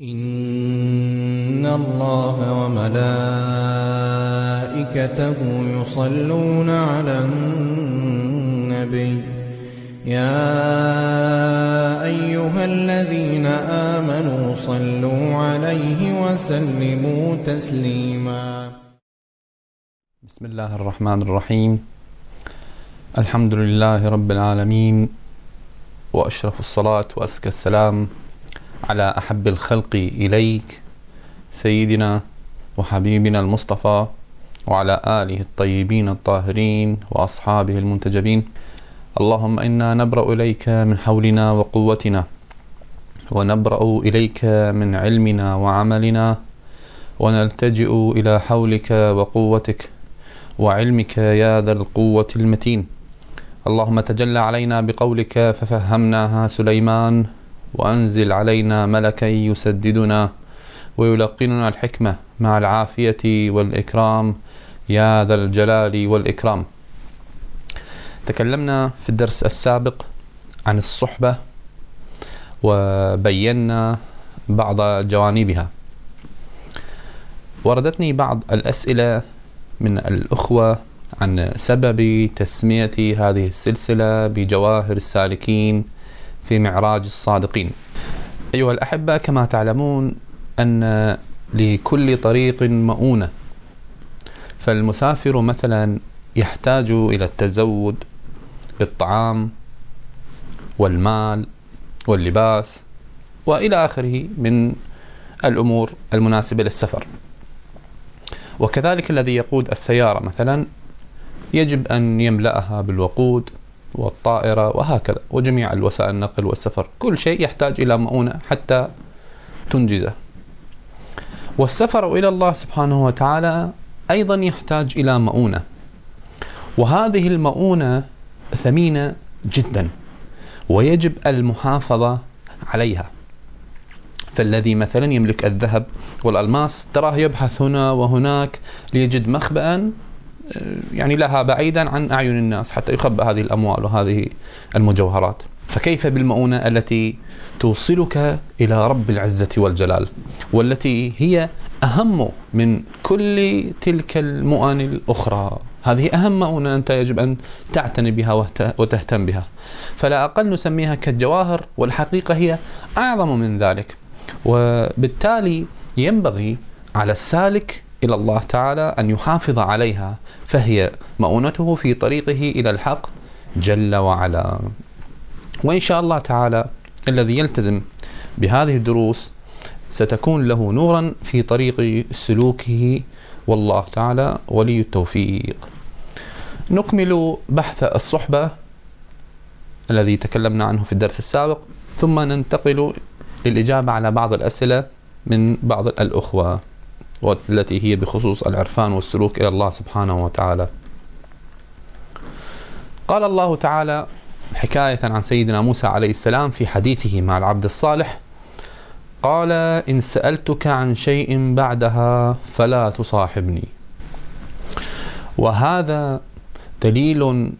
إن الله وملائكته يصلون على النبي يا أيها الذين آمنوا صلوا عليه وسلموا تسليما. بسم الله الرحمن الرحيم. الحمد لله رب العالمين وأشرف الصلاة وأزكى السلام على أحب الخلق إليك سيدنا وحبيبنا المصطفى وعلى آله الطيبين الطاهرين وأصحابه المنتجبين. اللهم إنا نبرأ إليك من حولنا وقوتنا ونبرأ إليك من علمنا وعملنا ونلتجئ إلى حولك وقوتك وعلمك يا ذا القوة المتين. اللهم تجلى علينا بقولك ففهمناها سليمان. وأنزل علينا ملكا يسددنا ويلقننا الحكمة مع العافية والإكرام. يا ذا الجلال والإكرام. تكلمنا في الدرس السابق عن الصحبة وبينا بعض جوانبها. وردتني بعض الأسئلة من الأخوة عن سبب تسمية هذه السلسلة بجواهر السالكين في معراج الصادقين أيها الأحبة كما تعلمون أن لكل طريق مؤونة فالمسافر مثلا يحتاج إلى التزود بالطعام والمال واللباس وإلى آخره من الأمور المناسبة للسفر. وكذلك الذي يقود السيارة مثلا يجب أن يملأها بالوقود والطائرة وهكذا وجميع الوسائل النقل والسفر، كل شيء يحتاج إلى مؤونة حتى تنجزه. والسفر إلى الله سبحانه وتعالى أيضا يحتاج إلى مؤونة. وهذه المؤونة ثمينة جدا ويجب المحافظة عليها فالذي مثلا يملك الذهب والألماس تراه يبحث هنا وهناك ليجد مخبأ يعني لها بعيدا عن أعين الناس حتى يخبأ هذه الأموال وهذه المجوهرات. فكيف بالمؤونة التي توصلك إلى رب العزة والجلال والتي هي أهم من كل تلك المؤن الأخرى؟ هذه أهم مؤونة أنت يجب أن تعتني بها وتهتم بها. فلا أقل نسميها كالجواهر والحقيقة هي أعظم من ذلك. وبالتالي ينبغي على السالك إلى الله تعالى أن يحافظ عليها فهي مؤونته في طريقه إلى الحق جل وعلا. وإن شاء الله تعالى الذي يلتزم بهذه الدروس ستكون له نورا في طريق سلوكه والله تعالى ولي التوفيق. نكمل بحث الصحبة الذي تكلمنا عنه في الدرس السابق ثم ننتقل للإجابة على بعض الأسئلة من بعض الأخوة. والتي هي بخصوص العرفان والسلوك إلى الله سبحانه وتعالى. قال الله تعالى حكاية عن سيدنا موسى عليه السلام في حديثه مع العبد الصالح. قال إن سألتك عن شيء بعدها فلا تصاحبني. وهذا دليل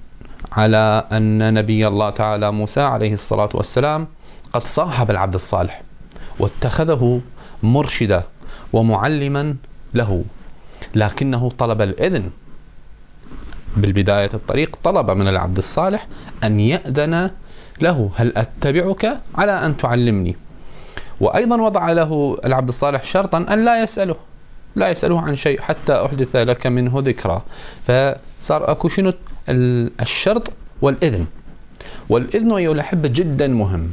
على أن نبي الله تعالى موسى عليه الصلاة والسلام قد صاحب العبد الصالح واتخذه مرشدا ومعلما له. لكنه طلب الإذن. بالبداية الطريق طلب من العبد الصالح أن يأذن له. هل أتبعك على أن تعلمني؟ وأيضا وضع له العبد الصالح شرطا أن لا يسأله. لا يسأله عن شيء حتى أحدث لك منه ذكرى. فصار أكو شنو؟ الشرط والإذن. والإذن أيها الأحبة جدا مهم.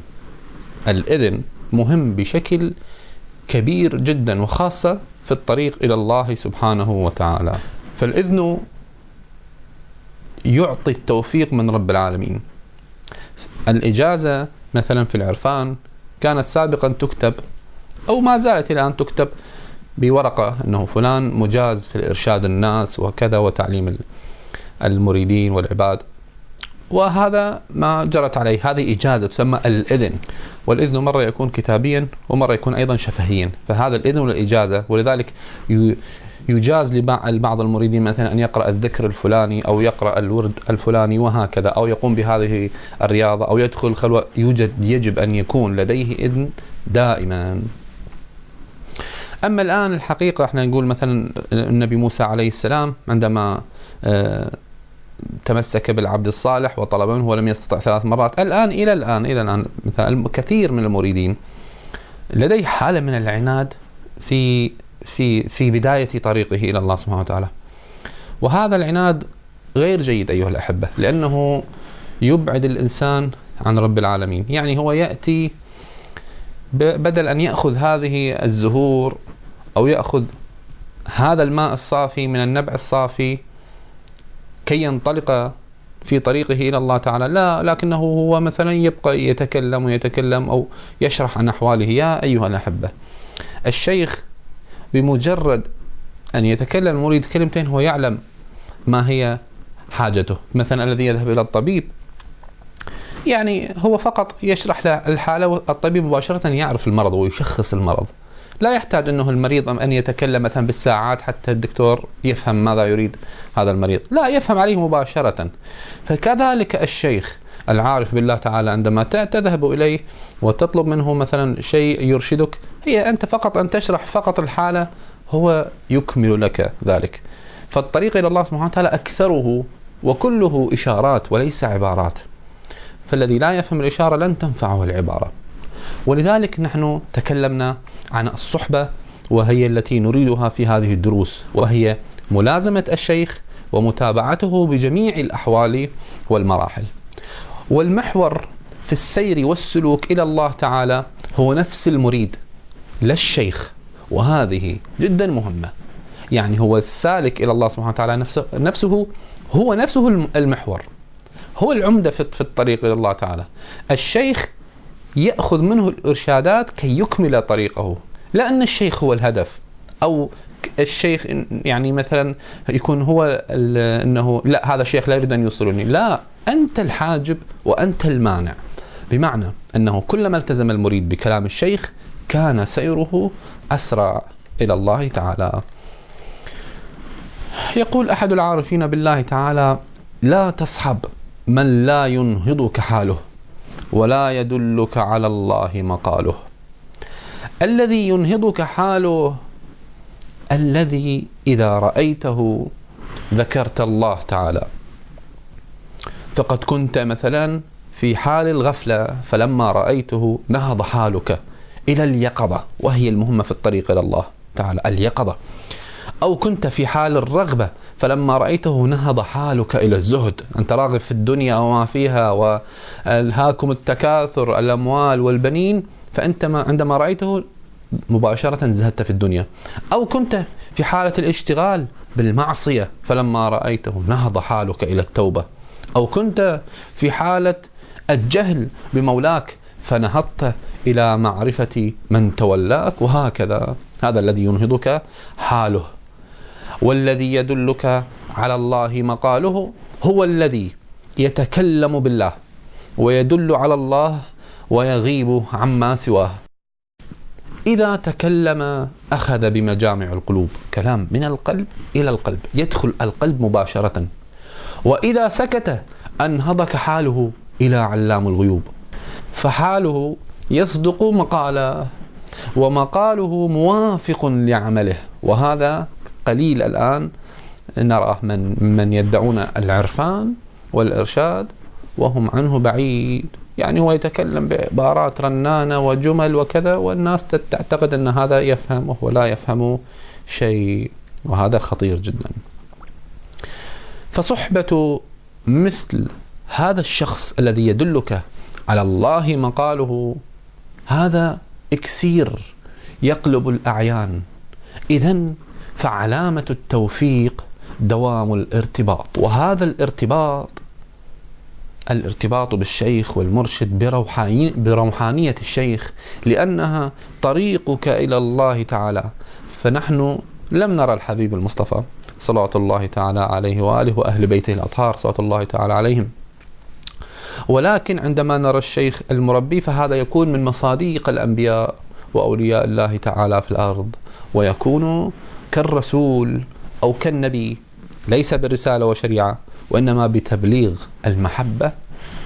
الإذن مهم بشكل كبير جدا وخاصة في الطريق إلى الله سبحانه وتعالى. فالإذن يعطي التوفيق من رب العالمين. الإجازة مثلا في العرفان كانت سابقا تكتب أو ما زالت أن تكتب بورقة أنه فلان مجاز في الإرشاد الناس وكذا وتعليم المريدين والعباد. وهذا ما جرت عليه. هذه إجازة تسمى الإذن. والإذن مرة يكون كتابيا ومرة يكون أيضا شفهيا. فهذا الإذن والإجازة ولذلك يجاز لبعض المريدين مثلا أن يقرأ الذكر الفلاني أو يقرأ الورد الفلاني وهكذا أو يقوم بهذه الرياضة أو يدخل الخلوة يوجد يجب أن يكون لديه إذن دائما. أما الآن الحقيقة إحنا نقول مثلا النبي موسى عليه السلام عندما آه، تمسك بالعبد الصالح وطلب منه ولم يستطع ثلاث مرات. الآن إلى الآن إلى الآن مثلا كثير من المريدين لديه حالة من العناد في في في بداية طريقه إلى الله سبحانه وتعالى. وهذا العناد غير جيد أيها الأحبة لأنه يبعد الإنسان عن رب العالمين. يعني هو يأتي بدل أن يأخذ هذه الزهور أو يأخذ هذا الماء الصافي من النبع الصافي كي ينطلق في طريقه إلى الله تعالى. لا لكنه هو مثلا يبقى يتكلم ويتكلم أو يشرح عن أحواله. يا أيها الأحبة الشيخ بمجرد أن يتكلم المريد كلمتين هو يعلم ما هي حاجته. مثلا الذي يذهب إلى الطبيب يعني هو فقط يشرح له الحالة والطبيب مباشرة يعرف المرض ويشخص المرض. لا يحتاج إنه المريض أن يتكلم مثلا بالساعات حتى الدكتور يفهم ماذا يريد هذا المريض، لا يفهم عليه مباشرة. فكذلك الشيخ العارف بالله تعالى عندما تذهب إليه وتطلب منه مثلا شيء يرشدك هي أنت فقط أن تشرح فقط الحالة هو يكمل لك ذلك. فالطريق إلى الله سبحانه وتعالى أكثره وكله إشارات وليس عبارات. فالذي لا يفهم الإشارة لن تنفعه العبارة. ولذلك نحن تكلمنا عن الصحبة وهي التي نريدها في هذه الدروس وهي ملازمة الشيخ ومتابعته بجميع الأحوال والمراحل. والمحور في السير والسلوك إلى الله تعالى هو نفس المريد لا الشيخ وهذه جدا مهمة. يعني هو السالك إلى الله سبحانه وتعالى نفسه, نفسه هو نفسه المحور. هو العمدة في الطريق إلى الله تعالى. الشيخ يأخذ منه الإرشادات كي يكمل طريقه. لا أن الشيخ هو الهدف. أو الشيخ يعني مثلا يكون هو إنه لا هذا الشيخ لا يريد أن يوصلني. لا أنت الحاجب وأنت المانع. بمعنى إنه كلما التزم المريد بكلام الشيخ كان سيره أسرع إلى الله تعالى. يقول أحد العارفين بالله تعالى لا تصحب من لا ينهضك حاله. ولا يدلك على الله مقاله. الذي ينهضك حاله الذي إذا رأيته ذكرت الله تعالى. فقد كنت مثلا في حال الغفلة فلما رأيته نهض حالك إلى اليقظة وهي المهمة في الطريق إلى الله تعالى اليقظة. أو كنت في حال الرغبة فلما رأيته نهض حالك إلى الزهد. أنت راغب في الدنيا وما فيها وألهاكم التكاثر الأموال والبنين فأنت ما عندما رأيته مباشرة زهدت في الدنيا. أو كنت في حالة الاشتغال بالمعصية فلما رأيته نهض حالك إلى التوبة. أو كنت في حالة الجهل بمولاك فنهضت إلى معرفة من تولاك وهكذا. هذا الذي ينهضك حاله. والذي يدلك على الله مقاله هو الذي يتكلم بالله ويدل على الله ويغيب عما سواه. إذا تكلم أخذ بمجامع القلوب كلام من القلب إلى القلب يدخل القلب مباشرة. وإذا سكت أنهضك حاله إلى علام الغيوب. فحاله يصدق مقاله ومقاله موافق لعمله. وهذا قليل الآن نراه من من يدعون العرفان والإرشاد وهم عنه بعيد. يعني هو يتكلم بعبارات رنانة وجمل وكذا والناس تعتقد أن هذا يفهم وهو لا يفهم شيء وهذا خطير جدا. فصحبة مثل هذا الشخص الذي يدلك على الله مقاله هذا إكسير يقلب الأعيان. اذا فعلامة التوفيق دوام الارتباط. وهذا الارتباط الارتباط بالشيخ والمرشد بروحانية الشيخ لأنها طريقك إلى الله تعالى. فنحن لم نرى الحبيب المصطفى صلوات الله تعالى عليه وآله وأهل بيته الأطهار صلوات الله تعالى عليهم. ولكن عندما نرى الشيخ المربي فهذا يكون من مصاديق الأنبياء وأولياء الله تعالى في الأرض ويكون كالرسول أو كالنبي ليس بالرسالة وشريعة وإنما بتبليغ المحبة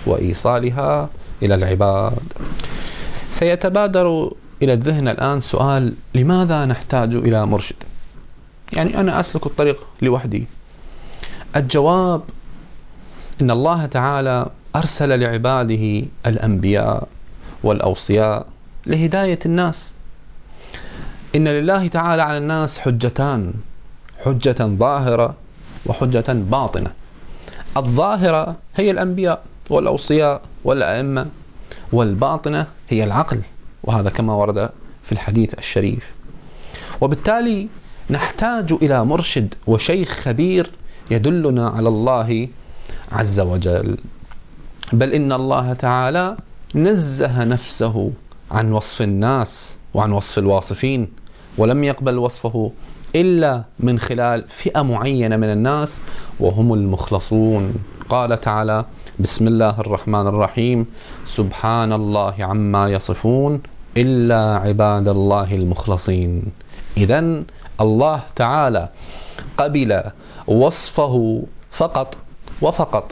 وإيصالها إلى العباد. سيتبادر إلى الذهن الآن سؤال لماذا نحتاج إلى مرشد؟ يعني أنا أسلك الطريق لوحدي. الجواب إن الله تعالى أرسل لعباده الأنبياء والأوصياء لهداية الناس. إن لله تعالى على الناس حجتان حجة ظاهرة وحجة باطنة. الظاهرة هي الأنبياء والأوصياء والأئمة والباطنة هي العقل وهذا كما ورد في الحديث الشريف. وبالتالي نحتاج إلى مرشد وشيخ خبير يدلنا على الله عز وجل. بل إن الله تعالى نزه نفسه عن وصف الناس وعن وصف الواصفين. ولم يقبل وصفه إلا من خلال فئة معينة من الناس وهم المخلصون. قال تعالى بسم الله الرحمن الرحيم. سبحان الله عما يصفون إلا عباد الله المخلصين. إذا الله تعالى قبل وصفه فقط وفقط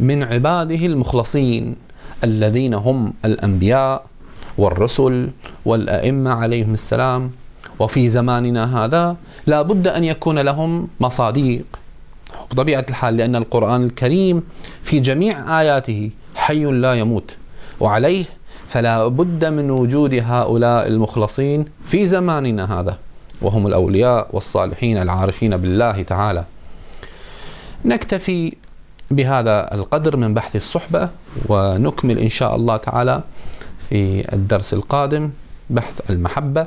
من عباده المخلصين الذين هم الأنبياء والرسل والأئمة عليهم السلام وفي زماننا هذا لا بد أن يكون لهم مصاديق. بطبيعة الحال لأن القرآن الكريم في جميع آياته حي لا يموت وعليه فلا بد من وجود هؤلاء المخلصين في زماننا هذا وهم الأولياء والصالحين العارفين بالله تعالى. نكتفي بهذا القدر من بحث الصحبة ونكمل إن شاء الله تعالى في الدرس القادم بحث المحبة.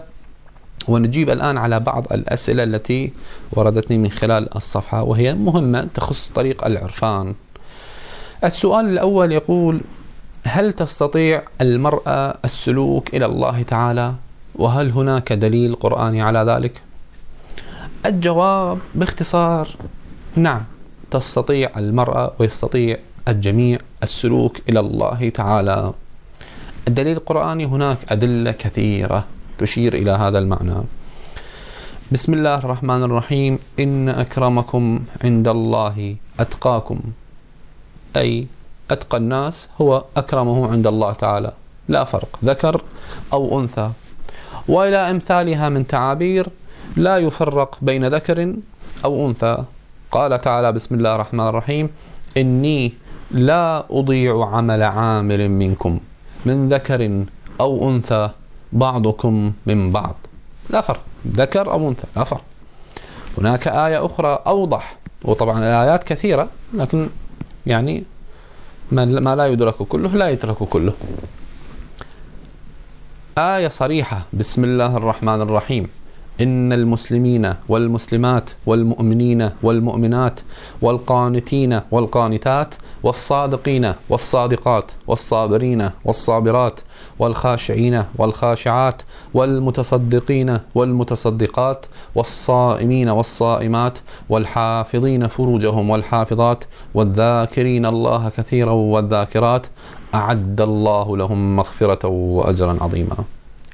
ونجيب الآن على بعض الأسئلة التي وردتني من خلال الصفحة وهي مهمة تخص طريق العرفان. السؤال الأول يقول هل تستطيع المرأة السلوك إلى الله تعالى؟ وهل هناك دليل قرآني على ذلك؟ الجواب باختصار نعم تستطيع المرأة ويستطيع الجميع السلوك إلى الله تعالى. الدليل القرآني هناك أدلة كثيرة. تشير إلى هذا المعنى. بسم الله الرحمن الرحيم. إن أكرمكم عند الله أتقاكم. أي أتقى الناس هو أكرمه عند الله تعالى. لا فرق. ذكر أو أنثى. وإلى أمثالها من تعابير لا يفرق بين ذكر أو أنثى. قال تعالى بسم الله الرحمن الرحيم. إني لا أضيع عمل عامل منكم. من ذكر أو أنثى. بعضكم من بعض. لا فرق. ذكر أو أنثى. لا فرق. هناك آية أخرى أوضح. وطبعا الآيات كثيرة لكن يعني ما لا يدرك كله لا يترك كله. آية صريحة. بسم الله الرحمن الرحيم. إن المسلمين والمسلمات والمؤمنين والمؤمنات والقانتين والقانتات والصادقين والصادقات والصابرين والصابرات والخاشعين والخاشعات والمتصدقين والمتصدقات والصائمين والصائمات والحافظين فروجهم والحافظات والذاكرين الله كثيرا والذاكرات أعد الله لهم مغفرة وأجرا عظيما.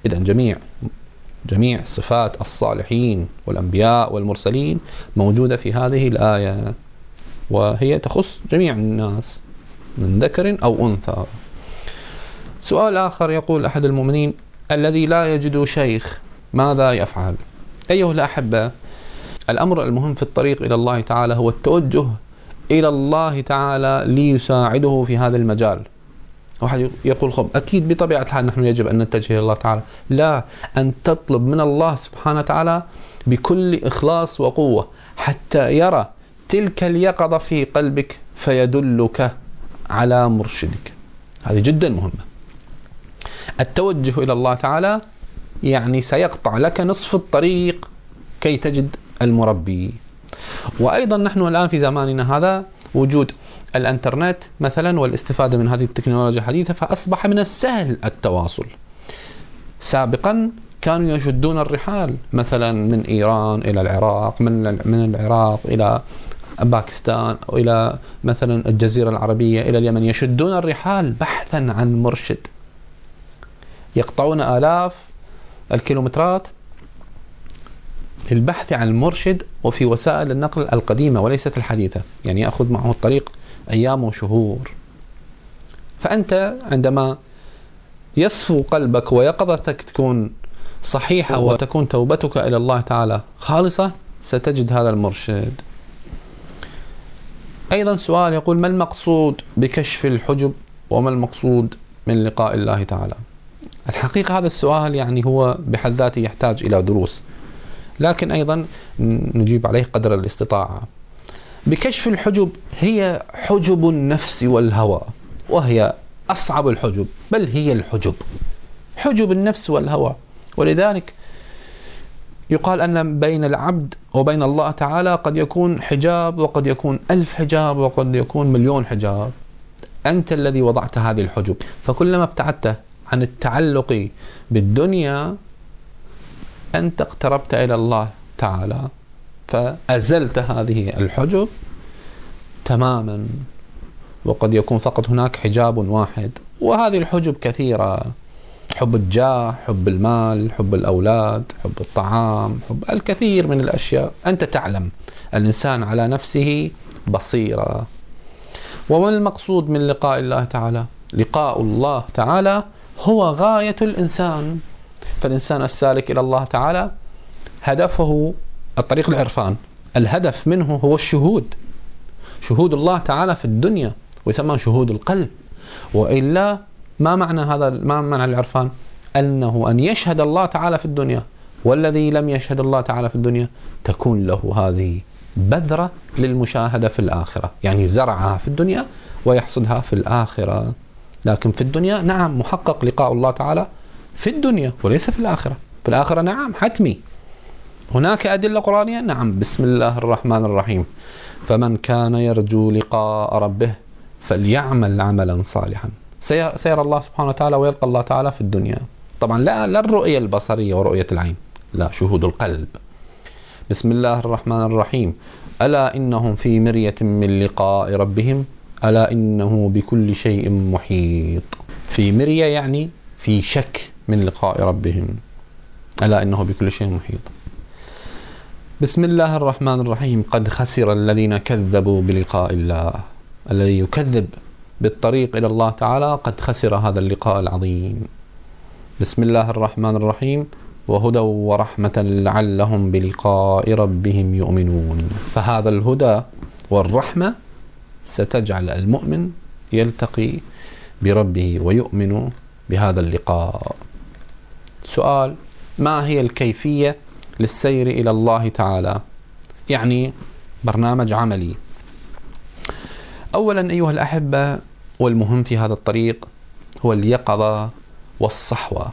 إذا جميع جميع صفات الصالحين والأنبياء والمرسلين موجودة في هذه الآية وهي تخص جميع الناس من ذكر أو أنثى. سؤال آخر يقول أحد المؤمنين الذي لا يجد شيخ ماذا يفعل؟ أيها الأحبة الأمر المهم في الطريق إلى الله تعالى هو التوجه إلى الله تعالى ليساعده في هذا المجال. واحد يقول خب أكيد بطبيعة الحال نحن يجب أن نتجه إلى الله تعالى. لا أن تطلب من الله سبحانه وتعالى بكل إخلاص وقوة حتى يرى تلك اليقظة في قلبك فيدلك على مرشدك. هذه جدا مهمة. التوجه إلى الله تعالى يعني سيقطع لك نصف الطريق كي تجد المربي وأيضا نحن الآن في زماننا هذا وجود الإنترنت مثلا والاستفادة من هذه التكنولوجيا الحديثة فأصبح من السهل التواصل. سابقا كانوا يشدون الرحال مثلا من إيران إلى العراق من من العراق إلى باكستان والى مثلا الجزيرة العربية إلى اليمن يشدون الرحال بحثا عن مرشد. يقطعون آلاف الكيلومترات للبحث عن المرشد وفي وسائل النقل القديمة وليست الحديثة، يعني يأخذ معه الطريق أيام وشهور. فأنت عندما يصفو قلبك ويقظتك تكون صحيحة وتكون توبتك إلى الله تعالى خالصة ستجد هذا المرشد. أيضا سؤال يقول ما المقصود بكشف الحجب وما المقصود من لقاء الله تعالى؟ الحقيقة هذا السؤال يعني هو بحد ذاته يحتاج إلى دروس. لكن أيضا نجيب عليه قدر الاستطاعة. بكشف الحجب هي حجب النفس والهوى وهي أصعب الحجب. بل هي الحجب. حجب النفس والهوى. ولذلك يقال أن بين العبد وبين الله تعالى قد يكون حجاب وقد يكون ألف حجاب وقد يكون مليون حجاب. أنت الذي وضعت هذه الحجب. فكلما ابتعدت عن التعلق بالدنيا أنت اقتربت إلى الله تعالى فأزلت هذه الحجب تماما وقد يكون فقط هناك حجاب واحد. وهذه الحجب كثيرة حب الجاه حب المال حب الأولاد حب الطعام حب الكثير من الأشياء. أنت تعلم الإنسان على نفسه بصيرة. وما المقصود من لقاء الله تعالى؟ لقاء الله تعالى هو غاية الإنسان. فالإنسان السالك إلى الله تعالى هدفه الطريق العرفان. الهدف منه هو الشهود. شهود الله تعالى في الدنيا ويسمى شهود القلب. وإلا ما معنى هذا ما معنى العرفان؟ أنه أن يشهد الله تعالى في الدنيا والذي لم يشهد الله تعالى في الدنيا تكون له هذه بذرة للمشاهدة في الآخرة. يعني زرعها في الدنيا ويحصدها في الآخرة. لكن في الدنيا نعم محقق لقاء الله تعالى في الدنيا وليس في الآخرة. في الآخرة نعم حتمي. هناك أدلة قرآنية؟ نعم. بسم الله الرحمن الرحيم. فمن كان يرجو لقاء ربه فليعمل عملا صالحا. سيرى الله سبحانه وتعالى ويلقى الله تعالى في الدنيا. طبعا لا لا الرؤية البصرية ورؤية العين لا شهود القلب. بسم الله الرحمن الرحيم. ألا إنهم في مرية من لقاء ربهم؟ ألا إنه بكل شيء محيط. في مرية يعني في شك من لقاء ربهم. ألا إنه بكل شيء محيط. بسم الله الرحمن الرحيم. قد خسر الذين كذبوا بلقاء الله. الذي يكذب بالطريق إلى الله تعالى قد خسر هذا اللقاء العظيم. بسم الله الرحمن الرحيم. وهدى ورحمة لعلهم بلقاء ربهم يؤمنون. فهذا الهدى والرحمة ستجعل المؤمن يلتقي بربه ويؤمن بهذا اللقاء. سؤال ما هي الكيفية للسير إلى الله تعالى؟ يعني برنامج عملي. أولا أيها الأحبة والمهم في هذا الطريق هو اليقظة والصحوة.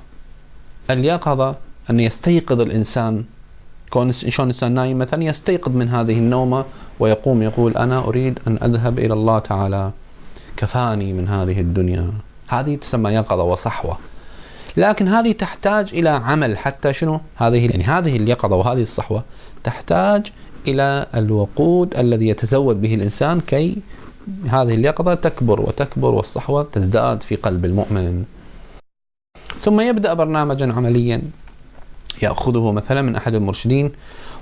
اليقظة أن يستيقظ الإنسان كون شلون الإنسان نايم مثلا يستيقظ من هذه النومة ويقوم يقول أنا أريد أن أذهب إلى الله تعالى. كفاني من هذه الدنيا. هذه تسمى يقظة وصحوة. لكن هذه تحتاج إلى عمل حتى شنو؟ هذه يعني هذه اليقظة وهذه الصحوة تحتاج إلى الوقود الذي يتزود به الإنسان كي هذه اليقظة تكبر وتكبر والصحوة تزداد في قلب المؤمن. ثم يبدأ برنامجا عمليا يأخذه مثلا من أحد المرشدين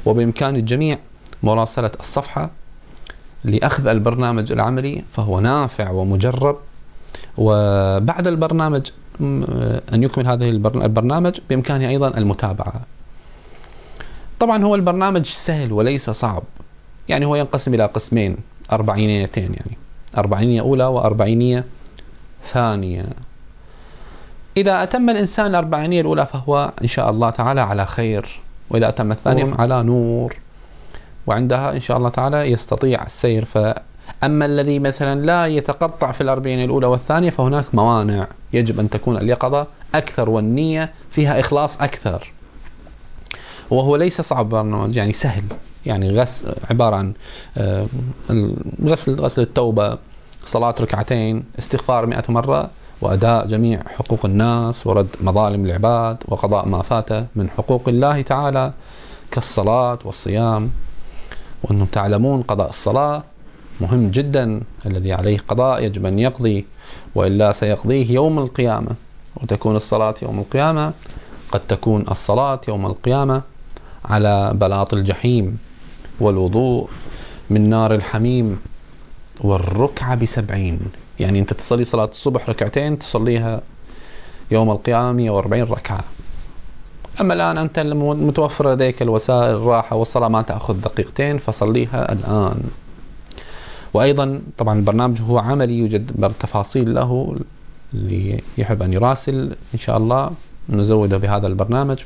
وبإمكان الجميع مراسلة الصفحة لأخذ البرنامج العملي فهو نافع ومجرب. وبعد البرنامج أن يكمل هذه البرنامج بإمكانه أيضا المتابعة. طبعا هو البرنامج سهل وليس صعب. يعني هو ينقسم إلى قسمين أربعينيتين يعني أربعينية أولى وأربعينية ثانية. إذا أتم الإنسان الأربعينية الأولى فهو إن شاء الله تعالى على خير وإذا أتم الثانية على نور. وعندها إن شاء الله تعالى يستطيع السير. فأما الذي مثلا لا يتقطع في الأربعين الأولى والثانية فهناك موانع يجب أن تكون اليقظة أكثر والنية فيها إخلاص أكثر. وهو ليس صعب برنامج يعني سهل يعني غسل عبارة عن آه، غسل غسل التوبة صلاة ركعتين استغفار مئة مرة وأداء جميع حقوق الناس ورد مظالم العباد وقضاء ما فات من حقوق الله تعالى كالصلاة والصيام. وأنتم تعلمون قضاء الصلاة مهم جدا الذي عليه قضاء يجب أن يقضي وإلا سيقضيه يوم القيامة. وتكون الصلاة يوم القيامة قد تكون الصلاة يوم القيامة على بلاط الجحيم والوضوء من نار الحميم والركعة بسبعين. يعني أنت تصلي صلاة الصبح ركعتين تصليها يوم القيامة 140 ركعة. أما الآن أنت متوفر لديك الوسائل الراحة والصلاة ما تأخذ دقيقتين فصليها الآن. وأيضا طبعا البرنامج هو عملي يوجد تفاصيل له اللي يحب أن يراسل. إن شاء الله نزوده بهذا البرنامج.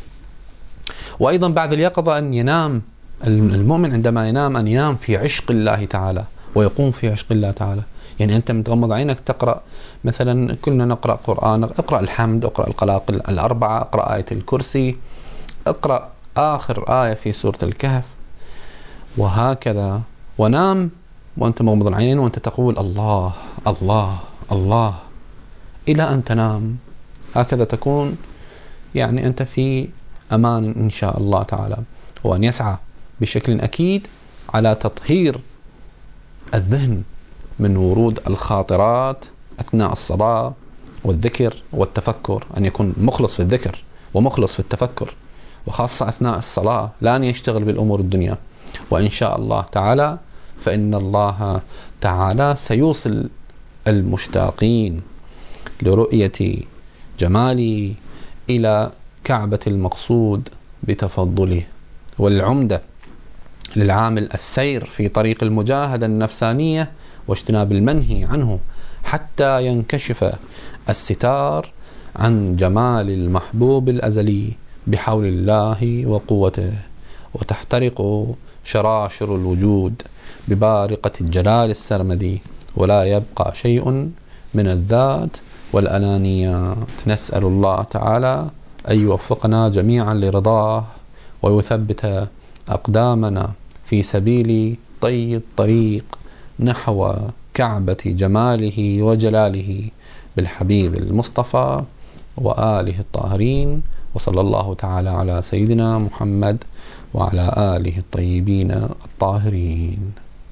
وأيضا بعد اليقظة أن ينام المؤمن عندما ينام أن ينام في عشق الله تعالى ويقوم في عشق الله تعالى. يعني أنت متغمض عينك تقرأ مثلا كلنا نقرأ قرآن اقرأ الحمد اقرأ القلاقل الأربعة اقرأ آية الكرسي اقرأ آخر آية في سورة الكهف. وهكذا ونام وأنت مغمض العينين وأنت تقول الله الله الله إلى أن تنام. هكذا تكون يعني أنت في أمان إن شاء الله تعالى. وأن يسعى بشكل أكيد على تطهير الذهن. من ورود الخاطرات أثناء الصلاة والذكر والتفكر أن يكون مخلص في الذكر ومخلص في التفكر وخاصة أثناء الصلاة لا أن يشتغل بالأمور الدنيا. وإن شاء الله تعالى فإن الله تعالى سيوصل المشتاقين لرؤية جمالي إلى كعبة المقصود بتفضله والعمدة للعامل السير في طريق المجاهدة النفسانية واجتناب المنهي عنه حتى ينكشف الستار عن جمال المحبوب الأزلي بحول الله وقوته وتحترق شراشر الوجود ببارقة الجلال السرمدي ولا يبقى شيء من الذات والأنانيات. نسأل الله تعالى أن يوفقنا جميعا لرضاه ويثبت أقدامنا في سبيل طي الطريق. نحو كعبة جماله وجلاله بالحبيب المصطفى وآله الطاهرين وصلى الله تعالى على سيدنا محمد وعلى آله الطيبين الطاهرين.